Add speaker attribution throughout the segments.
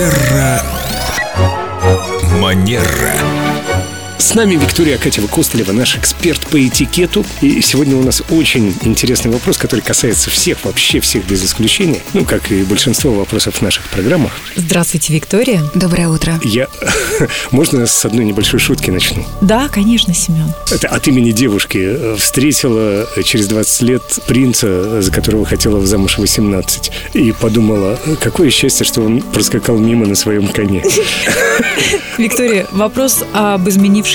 Speaker 1: Терра Манера.
Speaker 2: С нами Виктория Акатьева Костылева, наш эксперт по этикету. И сегодня у нас очень интересный вопрос, который касается всех, вообще всех без исключения. Ну, как и большинство вопросов в наших программах.
Speaker 3: Здравствуйте, Виктория.
Speaker 4: Доброе утро.
Speaker 2: Я... Можно с одной небольшой шутки начну?
Speaker 3: Да, конечно, Семен.
Speaker 2: Это от имени девушки. Встретила через 20 лет принца, за которого хотела в замуж 18. И подумала, какое счастье, что он проскакал мимо на своем коне.
Speaker 3: Виктория, вопрос об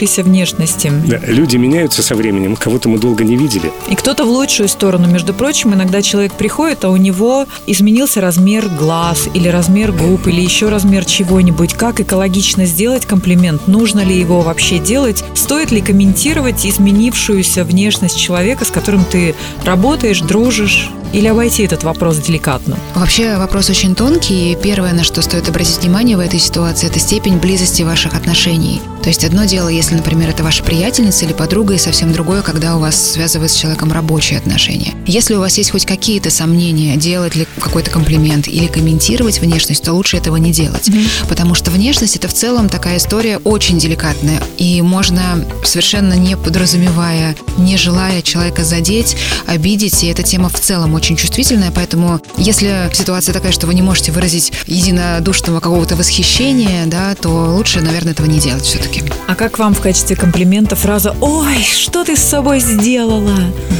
Speaker 3: изменившейся внешности.
Speaker 2: Да, люди меняются со временем, кого-то мы долго не видели.
Speaker 3: И кто-то в лучшую сторону. Между прочим, иногда человек приходит, а у него изменился размер глаз или размер губ или еще размер чего-нибудь. Как экологично сделать комплимент? Нужно ли его вообще делать? Стоит ли комментировать изменившуюся внешность человека, с которым ты работаешь, дружишь? Или обойти этот вопрос деликатно?
Speaker 4: Вообще вопрос очень тонкий, и первое, на что стоит обратить внимание в этой ситуации, это степень близости ваших отношений. То есть одно дело, если, например, это ваша приятельница или подруга, и совсем другое, когда у вас связывает с человеком рабочие отношения. Если у вас есть хоть какие-то сомнения, делать ли какой-то комплимент или комментировать внешность, то лучше этого не делать. Потому что внешность это в целом такая история очень деликатная. И можно, совершенно не подразумевая, не желая человека задеть, обидеть, и эта тема в целом очень чувствительная, поэтому если ситуация такая, что вы не можете выразить единодушного какого-то восхищения, да, то лучше, наверное, этого не делать все-таки.
Speaker 3: А как вам в качестве комплимента фраза «Ой, что ты с собой сделала?»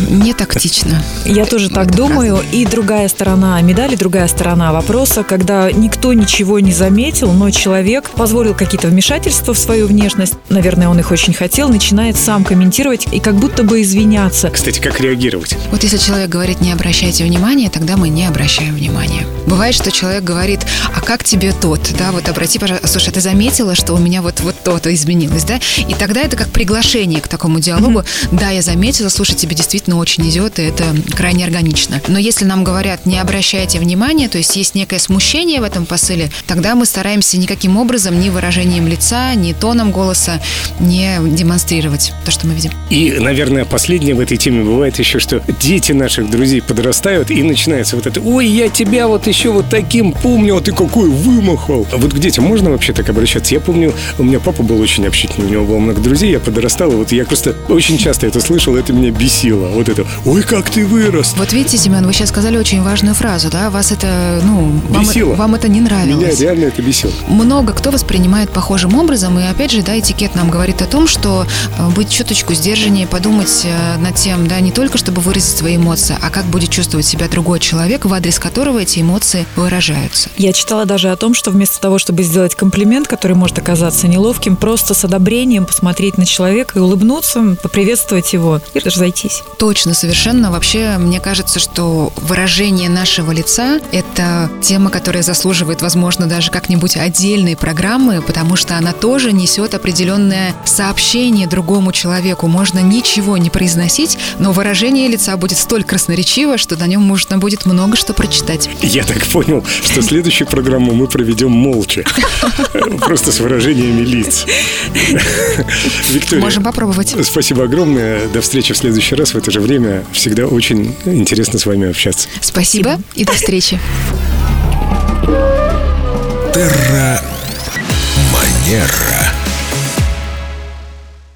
Speaker 4: Не тактично.
Speaker 3: Я тоже так
Speaker 4: Это
Speaker 3: думаю. И другая сторона медали, другая сторона вопроса, когда никто ничего не заметил, но человек позволил какие-то вмешательства в свою внешность, наверное, он их очень хотел, начинает сам комментировать и как будто бы извиняться.
Speaker 2: Кстати, как реагировать?
Speaker 4: Вот если человек говорит «не обращайте внимания», тогда мы не обращаем внимания. Бывает, что человек говорит «а как тебе тот?» Да, вот обрати, пожалуйста, слушай, а ты заметила, что у меня вот, вот то-то изменилось, да? И тогда это как приглашение к такому диалогу. Да, я заметила, слушай, тебе действительно очень идет, и это крайне органично. Но если нам говорят «не обращайте внимания», то есть есть некое смущение в этом посыле, тогда мы стараемся никаким образом, ни выражением лица, ни тоном голоса не демонстрировать то, что мы видим.
Speaker 2: И, наверное, последнее в этой теме бывает еще, что дети наших друзей подрастают, и начинается вот это «Ой, я тебя вот еще вот таким помню, а ты какой вымахал!» А Вот к детям можно вообще так обращаться? Я помню, у меня папа был очень общительный, у него было много друзей, я подрастал, и вот я просто очень часто это слышал, это меня бесило. Вот это «Ой, как ты вырос!»
Speaker 4: Вот видите, Семен, вы сейчас сказали очень важную фразу, да? Вас это, ну, вам,
Speaker 2: Бесило.
Speaker 4: вам это не
Speaker 2: Меня
Speaker 4: нравилось.
Speaker 2: реально это бесило.
Speaker 4: Много кто воспринимает похожим образом, и опять же, да, этикет нам говорит о том, что э, быть чуточку сдержаннее, подумать э, над тем, да, не только чтобы выразить свои эмоции, а как будет чувствовать себя другой человек, в адрес которого эти эмоции выражаются.
Speaker 3: Я читала даже о том, что вместо того, чтобы сделать комплимент, который может оказаться неловким, просто с одобрением посмотреть на человека и улыбнуться, поприветствовать его и разойтись.
Speaker 4: Точно, совершенно. Вообще, мне кажется, что выражение нашего лица – это тема, которая заслуживает, возможно, даже как-нибудь отдельной программы, потому что она тоже несет определенное сообщение другому человеку. Можно ничего не произносить, но выражение лица будет столь красноречиво, что на нем можно будет много что прочитать.
Speaker 2: Я так понял, что следующую программу мы проведем молча. Просто с выражениями лиц. Виктория,
Speaker 4: Можем попробовать.
Speaker 2: спасибо огромное. До встречи в следующий раз в это же время. Всегда очень интересно с вами общаться.
Speaker 4: Спасибо и до встречи.
Speaker 1: Терра Манера.